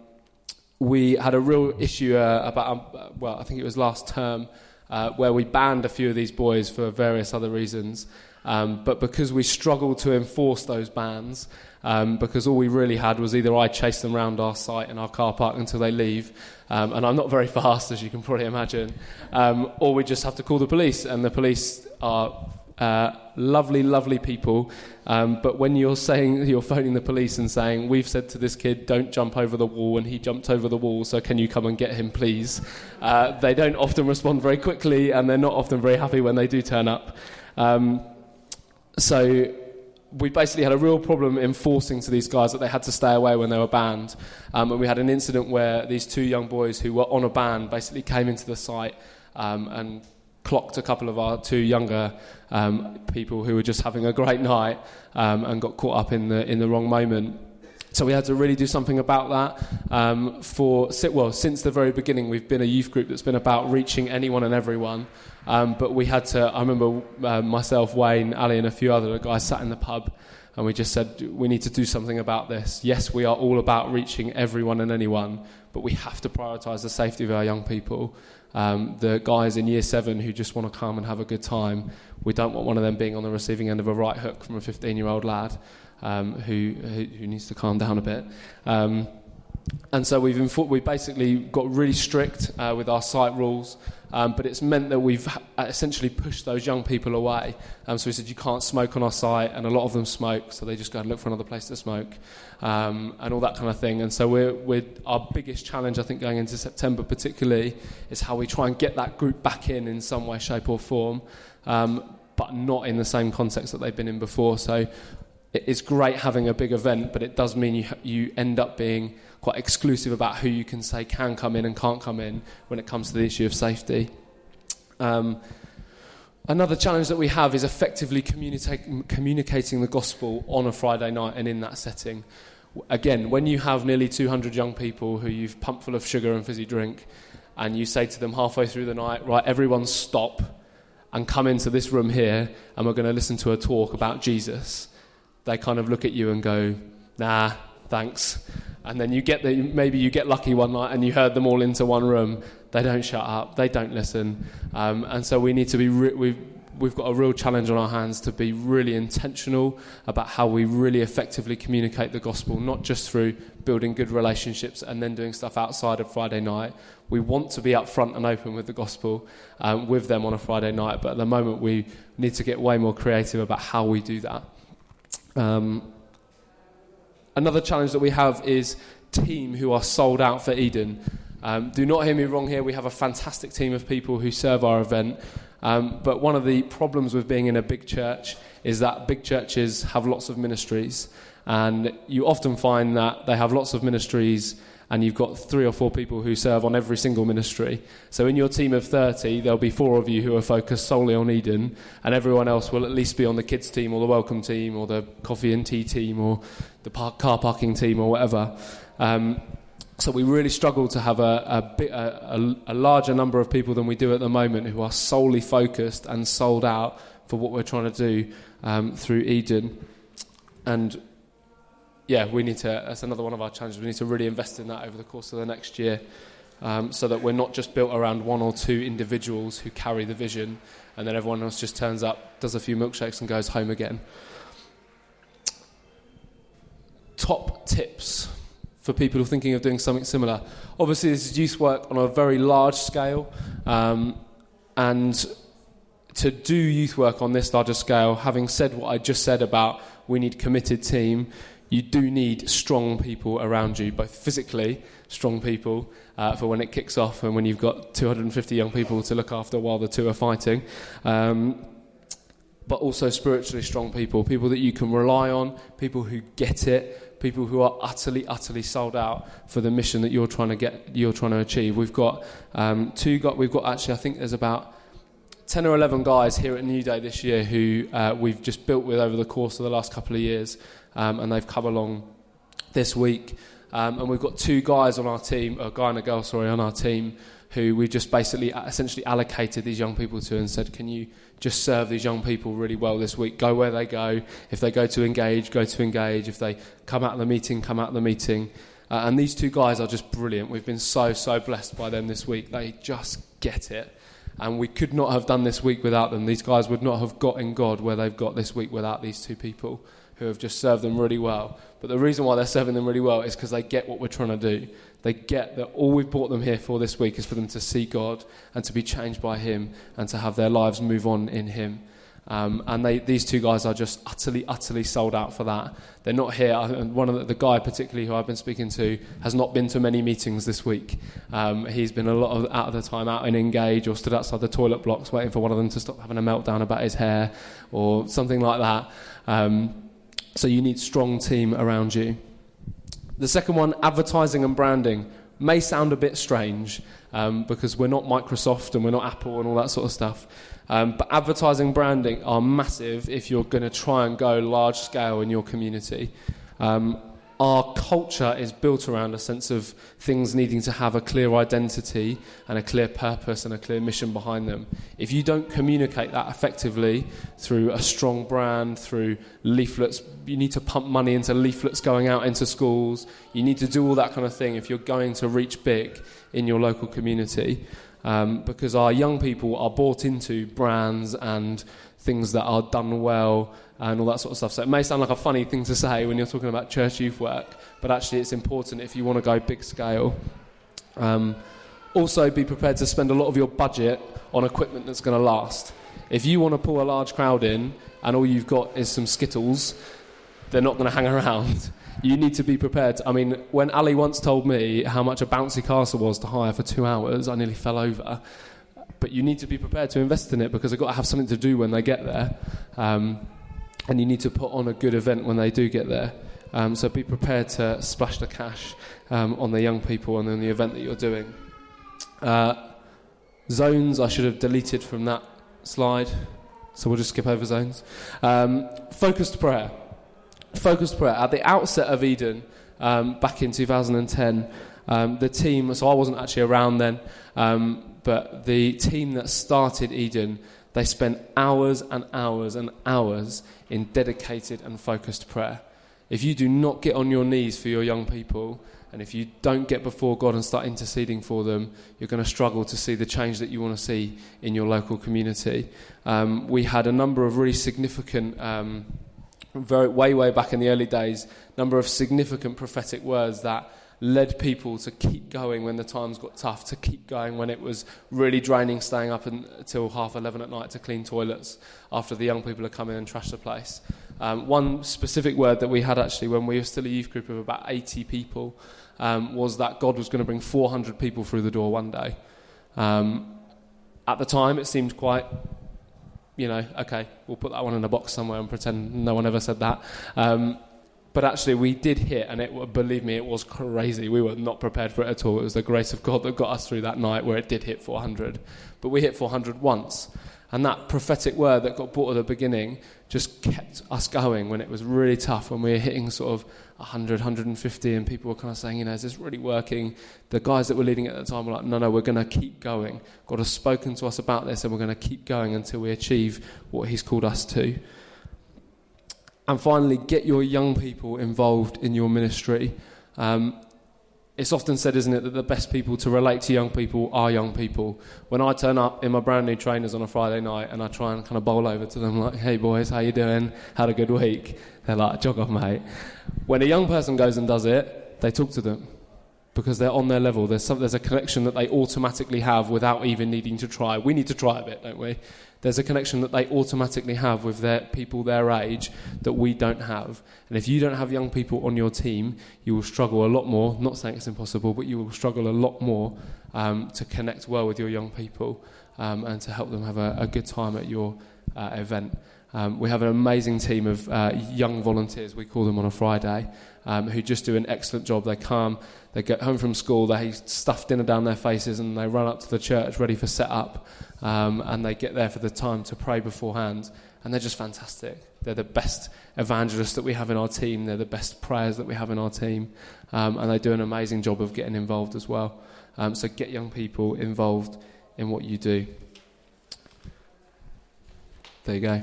we had a real issue uh, about um, well, I think it was last term. Uh, where we banned a few of these boys for various other reasons. Um, but because we struggled to enforce those bans, um, because all we really had was either I chase them around our site and our car park until they leave, um, and I'm not very [laughs] fast, as you can probably imagine, um, or we just have to call the police, and the police are uh, lovely, lovely people. Um, but when you're saying [laughs] you're phoning the police and saying we've said to this kid, don't jump over the wall, and he jumped over the wall, so can you come and get him, please? Uh, they don't often respond very quickly, and they're not often very happy when they do turn up. Um, so we basically had a real problem enforcing to these guys that they had to stay away when they were banned. Um, and we had an incident where these two young boys who were on a ban basically came into the site um, and clocked a couple of our two younger um, people who were just having a great night um, and got caught up in the in the wrong moment. So we had to really do something about that. Um, for well, since the very beginning, we've been a youth group that's been about reaching anyone and everyone. Um, but we had to. I remember uh, myself, Wayne, Ali, and a few other guys sat in the pub, and we just said we need to do something about this. Yes, we are all about reaching everyone and anyone, but we have to prioritise the safety of our young people. Um, the guys in year seven who just want to come and have a good time, we don't want one of them being on the receiving end of a right hook from a 15-year-old lad um, who, who, needs to calm down a bit. Um, and so we've infor- we basically got really strict uh, with our site rules, um, but it's meant that we've essentially pushed those young people away. Um, so we said you can't smoke on our site, and a lot of them smoke, so they just go and look for another place to smoke, um, and all that kind of thing. And so we're, we're, our biggest challenge, I think, going into September particularly, is how we try and get that group back in in some way, shape, or form, um, but not in the same context that they've been in before. So it's great having a big event, but it does mean you, you end up being quite exclusive about who you can say can come in and can't come in when it comes to the issue of safety. Um, another challenge that we have is effectively communicating the gospel on a Friday night and in that setting. Again, when you have nearly 200 young people who you've pumped full of sugar and fizzy drink, and you say to them halfway through the night, right, everyone stop and come into this room here, and we're going to listen to a talk about Jesus, they kind of look at you and go, nah, thanks. And then you get the, maybe you get lucky one night and you herd them all into one room. They don't shut up. They don't listen. Um, and so we need to be. Re- we've we've got a real challenge on our hands to be really intentional about how we really effectively communicate the gospel, not just through building good relationships and then doing stuff outside of Friday night. We want to be upfront and open with the gospel um, with them on a Friday night, but at the moment we need to get way more creative about how we do that. Um, Another challenge that we have is team who are sold out for Eden. Um, do not hear me wrong here, we have a fantastic team of people who serve our event. Um, but one of the problems with being in a big church is that big churches have lots of ministries. And you often find that they have lots of ministries and you've got three or four people who serve on every single ministry. So in your team of 30, there'll be four of you who are focused solely on Eden, and everyone else will at least be on the kids team or the welcome team or the coffee and tea team or the park, car parking team or whatever. Um, so we really struggle to have a, a, a, a, larger number of people than we do at the moment who are solely focused and sold out for what we're trying to do um, through Eden. And yeah, we need to, that's another one of our challenges. We need to really invest in that over the course of the next year um, so that we're not just built around one or two individuals who carry the vision and then everyone else just turns up, does a few milkshakes, and goes home again. Top tips for people thinking of doing something similar. Obviously, this is youth work on a very large scale, um, and to do youth work on this larger scale, having said what I just said about we need committed team, you do need strong people around you, both physically strong people uh, for when it kicks off and when you've got 250 young people to look after while the two are fighting. Um, but also spiritually strong people, people that you can rely on, people who get it, people who are utterly, utterly sold out for the mission that you're trying to get, you're trying to achieve. We've got um, two. Got we've got actually, I think there's about 10 or 11 guys here at New Day this year who uh, we've just built with over the course of the last couple of years um, and they've come along this week. Um, and we've got two guys on our team, a guy and a girl, sorry, on our team, who we just basically essentially allocated these young people to and said, can you just serve these young people really well this week? Go where they go. If they go to engage, go to engage. If they come out of the meeting, come out of the meeting. Uh, and these two guys are just brilliant. We've been so, so blessed by them this week. They just get it. And we could not have done this week without them. These guys would not have got in God where they've got this week without these two people who have just served them really well. But the reason why they're serving them really well is because they get what we're trying to do. They get that all we've brought them here for this week is for them to see God and to be changed by Him and to have their lives move on in Him. Um, and they, these two guys are just utterly, utterly sold out for that. They're not here. And one of the, the guy, particularly who I've been speaking to, has not been to many meetings this week. Um, he's been a lot of out of the time out in Engage or stood outside the toilet blocks waiting for one of them to stop having a meltdown about his hair or something like that. Um, so you need strong team around you. The second one, advertising and branding, may sound a bit strange um, because we're not Microsoft and we're not Apple and all that sort of stuff. Um, but advertising branding are massive if you're going to try and go large scale in your community. Um, our culture is built around a sense of things needing to have a clear identity and a clear purpose and a clear mission behind them. If you don't communicate that effectively through a strong brand, through leaflets, you need to pump money into leaflets going out into schools. You need to do all that kind of thing if you're going to reach big in your local community. Um, because our young people are bought into brands and things that are done well and all that sort of stuff. So it may sound like a funny thing to say when you're talking about church youth work, but actually it's important if you want to go big scale. Um, also, be prepared to spend a lot of your budget on equipment that's going to last. If you want to pull a large crowd in and all you've got is some Skittles, they're not going to hang [laughs] around. You need to be prepared. I mean, when Ali once told me how much a bouncy castle was to hire for two hours, I nearly fell over. But you need to be prepared to invest in it because they've got to have something to do when they get there. Um, and you need to put on a good event when they do get there. Um, so be prepared to splash the cash um, on the young people and on the event that you're doing. Uh, zones, I should have deleted from that slide, so we'll just skip over zones. Um, focused prayer. Focused prayer. At the outset of Eden, um, back in 2010, um, the team, so I wasn't actually around then, um, but the team that started Eden, they spent hours and hours and hours in dedicated and focused prayer. If you do not get on your knees for your young people, and if you don't get before God and start interceding for them, you're going to struggle to see the change that you want to see in your local community. Um, we had a number of really significant, um, very, way, way back in the early days, number of significant prophetic words that led people to keep going when the times got tough, to keep going when it was really draining staying up until half 11 at night to clean toilets after the young people had come in and trashed the place. Um, one specific word that we had actually when we were still a youth group of about 80 people um, was that God was going to bring 400 people through the door one day. Um, at the time, it seemed quite, you know, okay, we'll put that one in a box somewhere and pretend no one ever said that. Um, but actually, we did hit, and it, believe me, it was crazy. We were not prepared for it at all. It was the grace of God that got us through that night where it did hit 400. But we hit 400 once. And that prophetic word that got brought at the beginning just kept us going when it was really tough, when we were hitting sort of 100, 150, and people were kind of saying, you know, is this really working? The guys that were leading at the time were like, no, no, we're going to keep going. God has spoken to us about this, and we're going to keep going until we achieve what He's called us to. And finally, get your young people involved in your ministry. Um, it's often said, isn't it, that the best people to relate to young people are young people. When I turn up in my brand new trainers on a Friday night and I try and kind of bowl over to them like, "Hey boys, how you doing? Had a good week?" They're like, "Jog off, mate." When a young person goes and does it, they talk to them because they're on their level. There's some, there's a connection that they automatically have without even needing to try. We need to try a bit, don't we? there's a connection that they automatically have with their people their age that we don't have. And if you don't have young people on your team, you will struggle a lot more. Not saying it's impossible, but you will struggle a lot more um, to connect well with your young people um, and to help them have a, a good time at your uh, event. Um, we have an amazing team of uh, young volunteers, we call them on a Friday, um, who just do an excellent job. They come, they get home from school, they stuff dinner down their faces, and they run up to the church ready for set up. Um, and they get there for the time to pray beforehand. And they're just fantastic. They're the best evangelists that we have in our team. They're the best prayers that we have in our team. Um, and they do an amazing job of getting involved as well. Um, so get young people involved in what you do. There you go.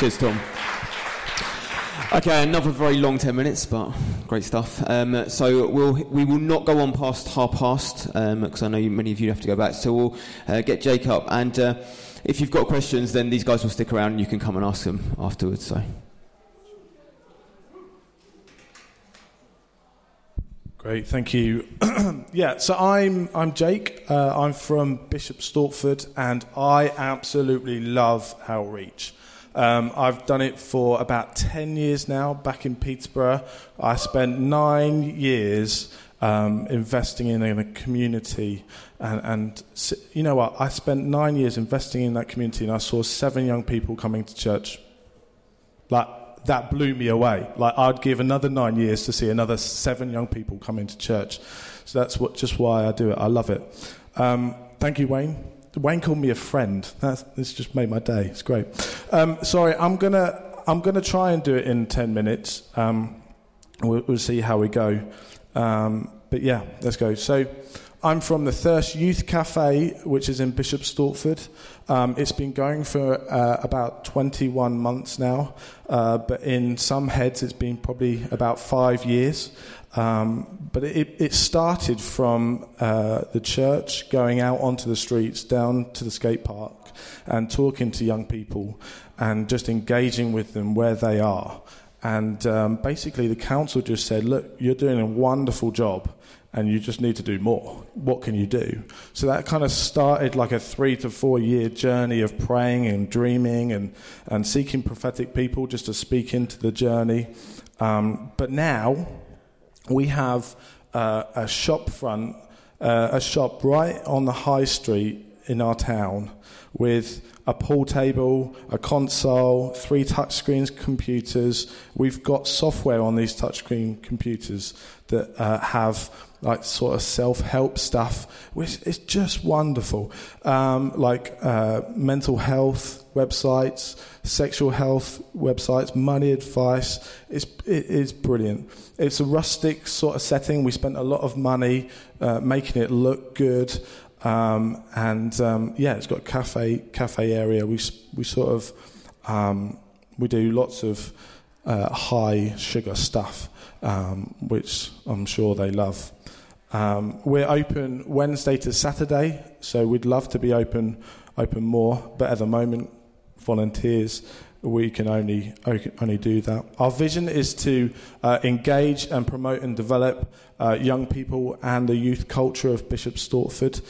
Cheers, Tom. Okay, another very long 10 minutes, but great stuff. Um, so we'll, we will not go on past half past, because um, I know you, many of you have to go back. So we'll uh, get Jake up. And uh, if you've got questions, then these guys will stick around and you can come and ask them afterwards. So. Great, thank you. [clears throat] yeah, so I'm I'm Jake. Uh, I'm from Bishop Stortford, and I absolutely love outreach. Um, I've done it for about 10 years now back in Peterborough. I spent nine years um, investing in, in, a community. And, and, you know what? I spent nine years investing in that community and I saw seven young people coming to church. Like, that blew me away. Like, I'd give another nine years to see another seven young people coming to church. So that's what, just why I do it. I love it. Um, thank you, Wayne. Wayne called me a friend. That's, this just made my day. It's great. Um, sorry, I'm gonna I'm gonna try and do it in ten minutes. Um, we'll, we'll, see how we go. Um, but yeah, let's go. So. I'm from the Thirst Youth Cafe, which is in Bishop Stortford. Um, it's been going for uh, about 21 months now, uh, but in some heads it's been probably about five years. Um, but it, it, started from uh, the church going out onto the streets, down to the skate park, and talking to young people and just engaging with them where they are. And um, basically, the council just said, Look, you're doing a wonderful job and you just need to do more. What can you do? So that kind of started like a three to four year journey of praying and dreaming and, and seeking prophetic people just to speak into the journey. Um, but now, we have uh, a shop front, uh, a shop right on the high street in our town with a pool table, a console, three touchscreen computers. We've got software on these touchscreen computers that uh, have like sort of self-help stuff, which is just wonderful. Um, like uh, mental health websites, sexual health websites, money advice. It's, it is brilliant. It's a rustic sort of setting. We spent a lot of money uh, making it look good. Um, and um, yeah, it's got a cafe cafe area. We we sort of um, we do lots of uh, high sugar stuff, um, which I'm sure they love. Um, we're open Wednesday to Saturday, so we'd love to be open open more, but at the moment, volunteers we can only only do that. Our vision is to uh, engage and promote and develop uh, young people and the youth culture of Bishop Stortford.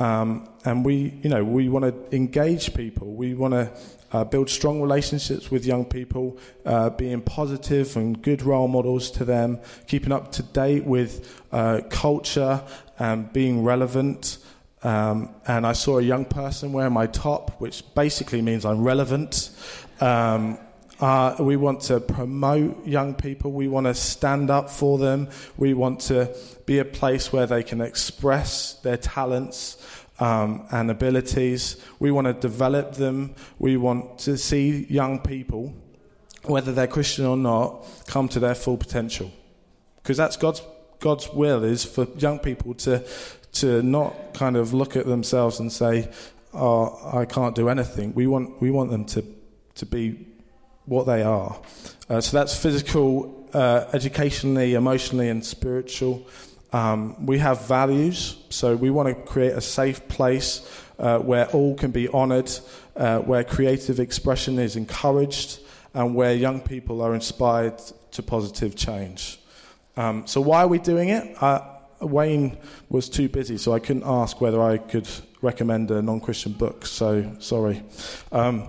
Um, and we, you know, we want to engage people. We want to uh, build strong relationships with young people, uh, being positive and good role models to them, keeping up to date with uh, culture and being relevant. Um, and I saw a young person wearing my top, which basically means I'm relevant. Um, uh, we want to promote young people. We want to stand up for them. We want to be a place where they can express their talents um, and abilities. We want to develop them. We want to see young people, whether they're Christian or not, come to their full potential. Because that's God's, God's will is for young people to, to not kind of look at themselves and say, oh, I can't do anything. We want, we want them to, to be what they are. Uh, so that's physical, uh, educationally, emotionally, and spiritual. Um, we have values, so we want to create a safe place uh, where all can be honoured, uh, where creative expression is encouraged, and where young people are inspired to positive change. Um, so, why are we doing it? Uh, Wayne was too busy, so I couldn't ask whether I could recommend a non Christian book, so sorry. Um,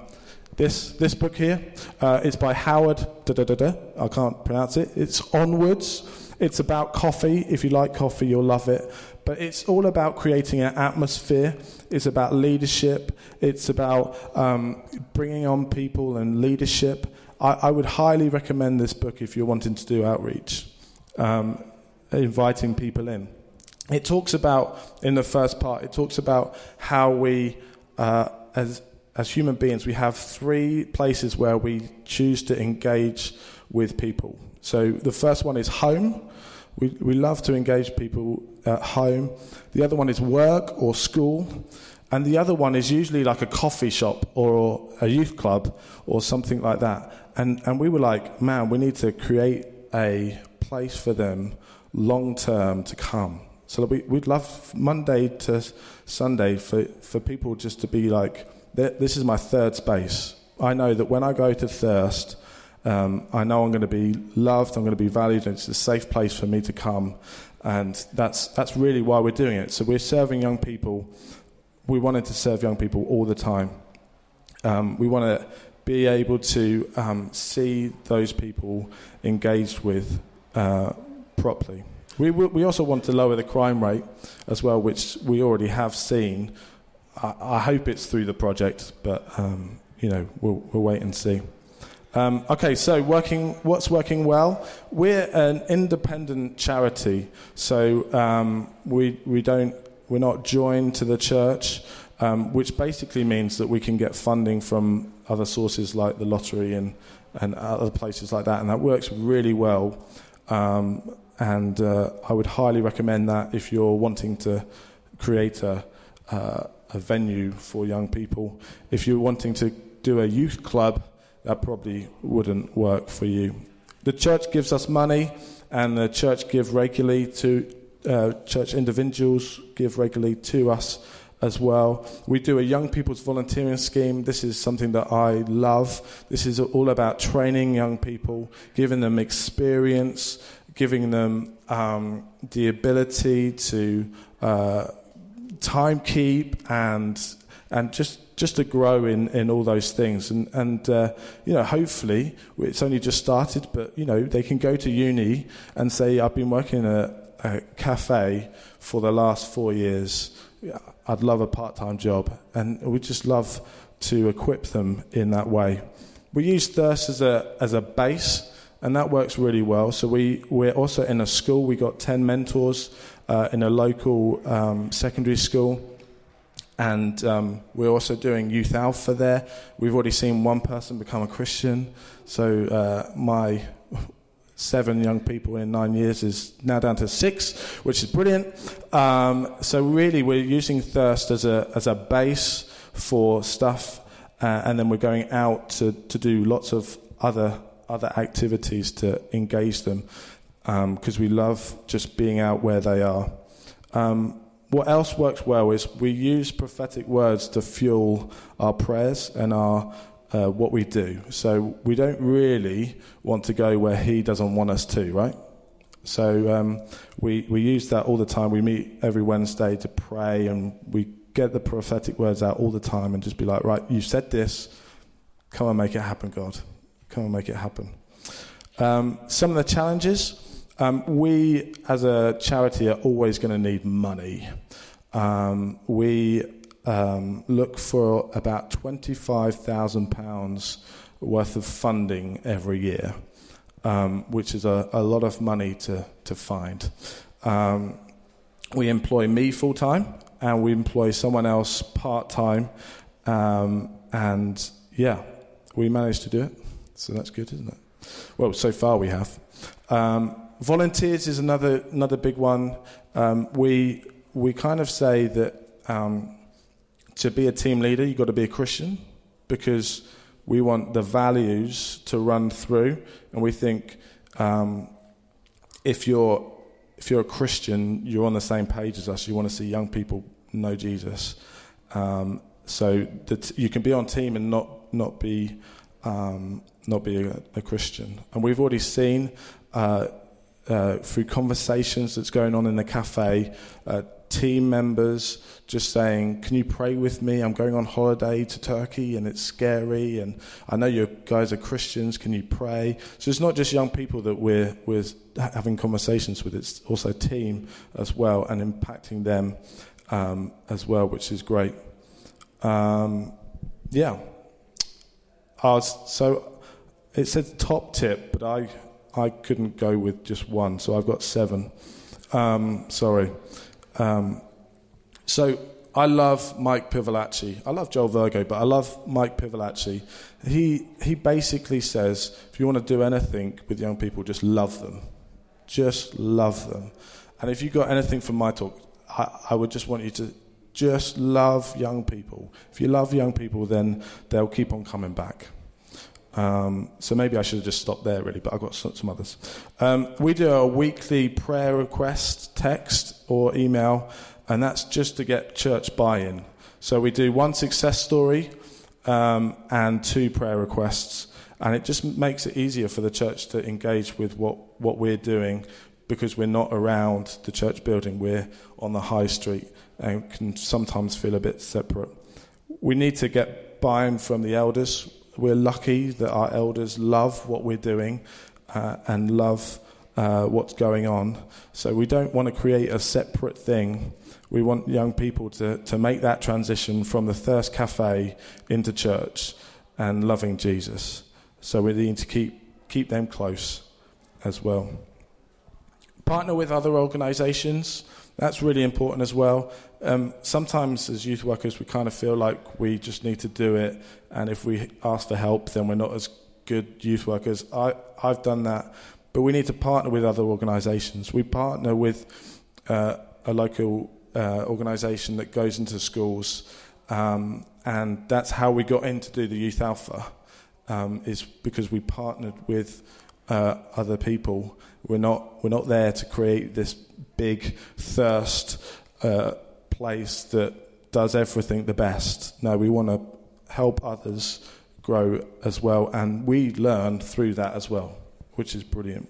this, this book here uh, is by Howard, da, da, da, I can't pronounce it. It's Onwards. It's about coffee. If you like coffee, you'll love it. But it's all about creating an atmosphere. It's about leadership. It's about um, bringing on people and leadership. I, I, would highly recommend this book if you're wanting to do outreach, um, inviting people in. It talks about, in the first part, it talks about how we, uh, as as human beings, we have three places where we choose to engage with people. So the first one is home. We, we love to engage people at home. The other one is work or school. And the other one is usually like a coffee shop or a youth club or something like that. And, and we were like, man, we need to create a place for them long term to come. So we, we'd love Monday to Sunday for, for people just to be like, this is my third space. I know that when I go to Thirst, um, I know I'm going to be loved, I'm going to be valued, and it's a safe place for me to come. And that's, that's really why we're doing it. So we're serving young people. We wanted to serve young people all the time. Um, we want to be able to um, see those people engaged with uh, properly. We, we also want to lower the crime rate as well, which we already have seen. I, I hope it's through the project, but um, you know we'll, we'll wait and see. Um, okay, so working, what's working well? We're an independent charity, so um, we, we don't, we're not joined to the church, um, which basically means that we can get funding from other sources like the lottery and, and other places like that, and that works really well. Um, and uh, I would highly recommend that if you're wanting to create a, uh, a venue for young people. If you're wanting to do a youth club, that probably wouldn't work for you. The church gives us money, and the church give regularly to uh, church individuals give regularly to us as well. We do a young people's volunteering scheme. This is something that I love. This is all about training young people, giving them experience, giving them um, the ability to uh, time keep and and just just to grow in, in all those things. And, and uh, you know, hopefully, it's only just started, but, you know, they can go to uni and say, I've been working in a, cafe for the last four years. I'd love a part time job. And we just love to equip them in that way. We use Thirst as a, as a base, and that works really well. So we, we're also in a school, we got 10 mentors uh, in a local um, secondary school. And um, we're also doing Youth Alpha there. We've already seen one person become a Christian. So uh, my seven young people in nine years is now down to six, which is brilliant. Um, so really, we're using Thirst as a as a base for stuff, uh, and then we're going out to, to do lots of other other activities to engage them because um, we love just being out where they are. Um, what else works well is we use prophetic words to fuel our prayers and our uh, what we do. So we don't really want to go where He doesn't want us to, right? So um, we we use that all the time. We meet every Wednesday to pray, and we get the prophetic words out all the time, and just be like, right, you said this. Come and make it happen, God. Come and make it happen. Um, some of the challenges. Um, we, as a charity, are always going to need money. Um, we um, look for about £25,000 worth of funding every year, um, which is a, a, lot of money to, to find. Um, we employ me full time and we employ someone else part time. Um, and yeah, we managed to do it. So that's good, isn't it? Well, so far we have. Um, volunteers is another, another big one. Um, we, we kind of say that to be a team leader, you've got to be a Christian because we want the values to run through, and we think um, if you're if you're a Christian, you're on the same page as us. You want to see young people know Jesus, um, so that you can be on team and not not be um, not be a, a, Christian. And we've already seen. Uh, uh, through conversations that's going on in the cafe, uh, team members just saying, Can you pray with me? I'm going on holiday to Turkey and it's scary, and I know you guys are Christians. Can you pray? So it's not just young people that we're, we're having conversations with, it's also team as well and impacting them um, as well, which is great. Um, yeah. Was, so it said top tip, but I, I couldn't go with just one, so I've got seven. Um, sorry. Um, so I love Mike Pilavachi. I love Joel Virgo, but I love Mike Pilavachi. He, he basically says if you want to do anything with young people, just love them. Just love them. And if you got anything from my talk, I, I would just want you to just love young people. If you love young people, then they'll keep on coming back. Um, so maybe I should have just stopped there, really, but I've got some, others. Um, we do a weekly prayer request text or email, and that's just to get church buy in. So we do one success story um, and two prayer requests, and it just makes it easier for the church to engage with what, what we're doing because we're not around the church building, we're on the high street and can sometimes feel a bit separate. We need to get buy in from the elders we're lucky that our elders love what we're doing uh, and love uh, what's going on. So we don't want to create a separate thing. We want young people to, to make that transition from the Thirst Cafe into church and loving Jesus. So we need to keep, keep them close as well. Partner with other organizations. That's really important as well. Um, sometimes, as youth workers, we kind of feel like we just need to do it, and if we ask for help, then we're not as good youth workers. I, I've done that, but we need to partner with other organisations. We partner with uh, a local uh, organisation that goes into schools, um, and that's how we got in to do the Youth Alpha, um, is because we partnered with uh, other people. We're not, we're not there to create this big thirst uh, place that does everything the best. No, we want to help others grow as well, and we learn through that as well, which is brilliant.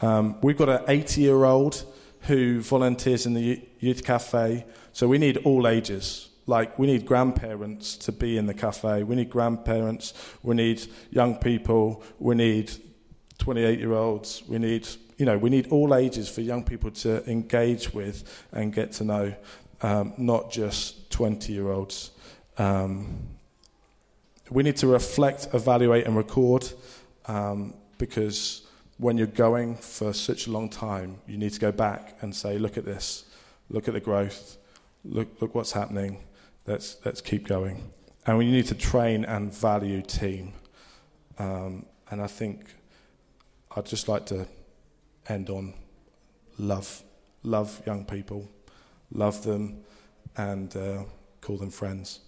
Um, we've got an 80 year old who volunteers in the youth cafe, so we need all ages. Like, we need grandparents to be in the cafe, we need grandparents, we need young people, we need 28 year olds, we need, you know, we need all ages for young people to engage with and get to know. um, not just 20 year olds. Um, we need to reflect, evaluate, and record um, because when you're going for such a long time, you need to go back and say, look at this, look at the growth, look, look what's happening, let's, let's keep going. And we need to train and value team. Um, and I think I'd just like to end on love. Love young people, love them, and uh, call them friends.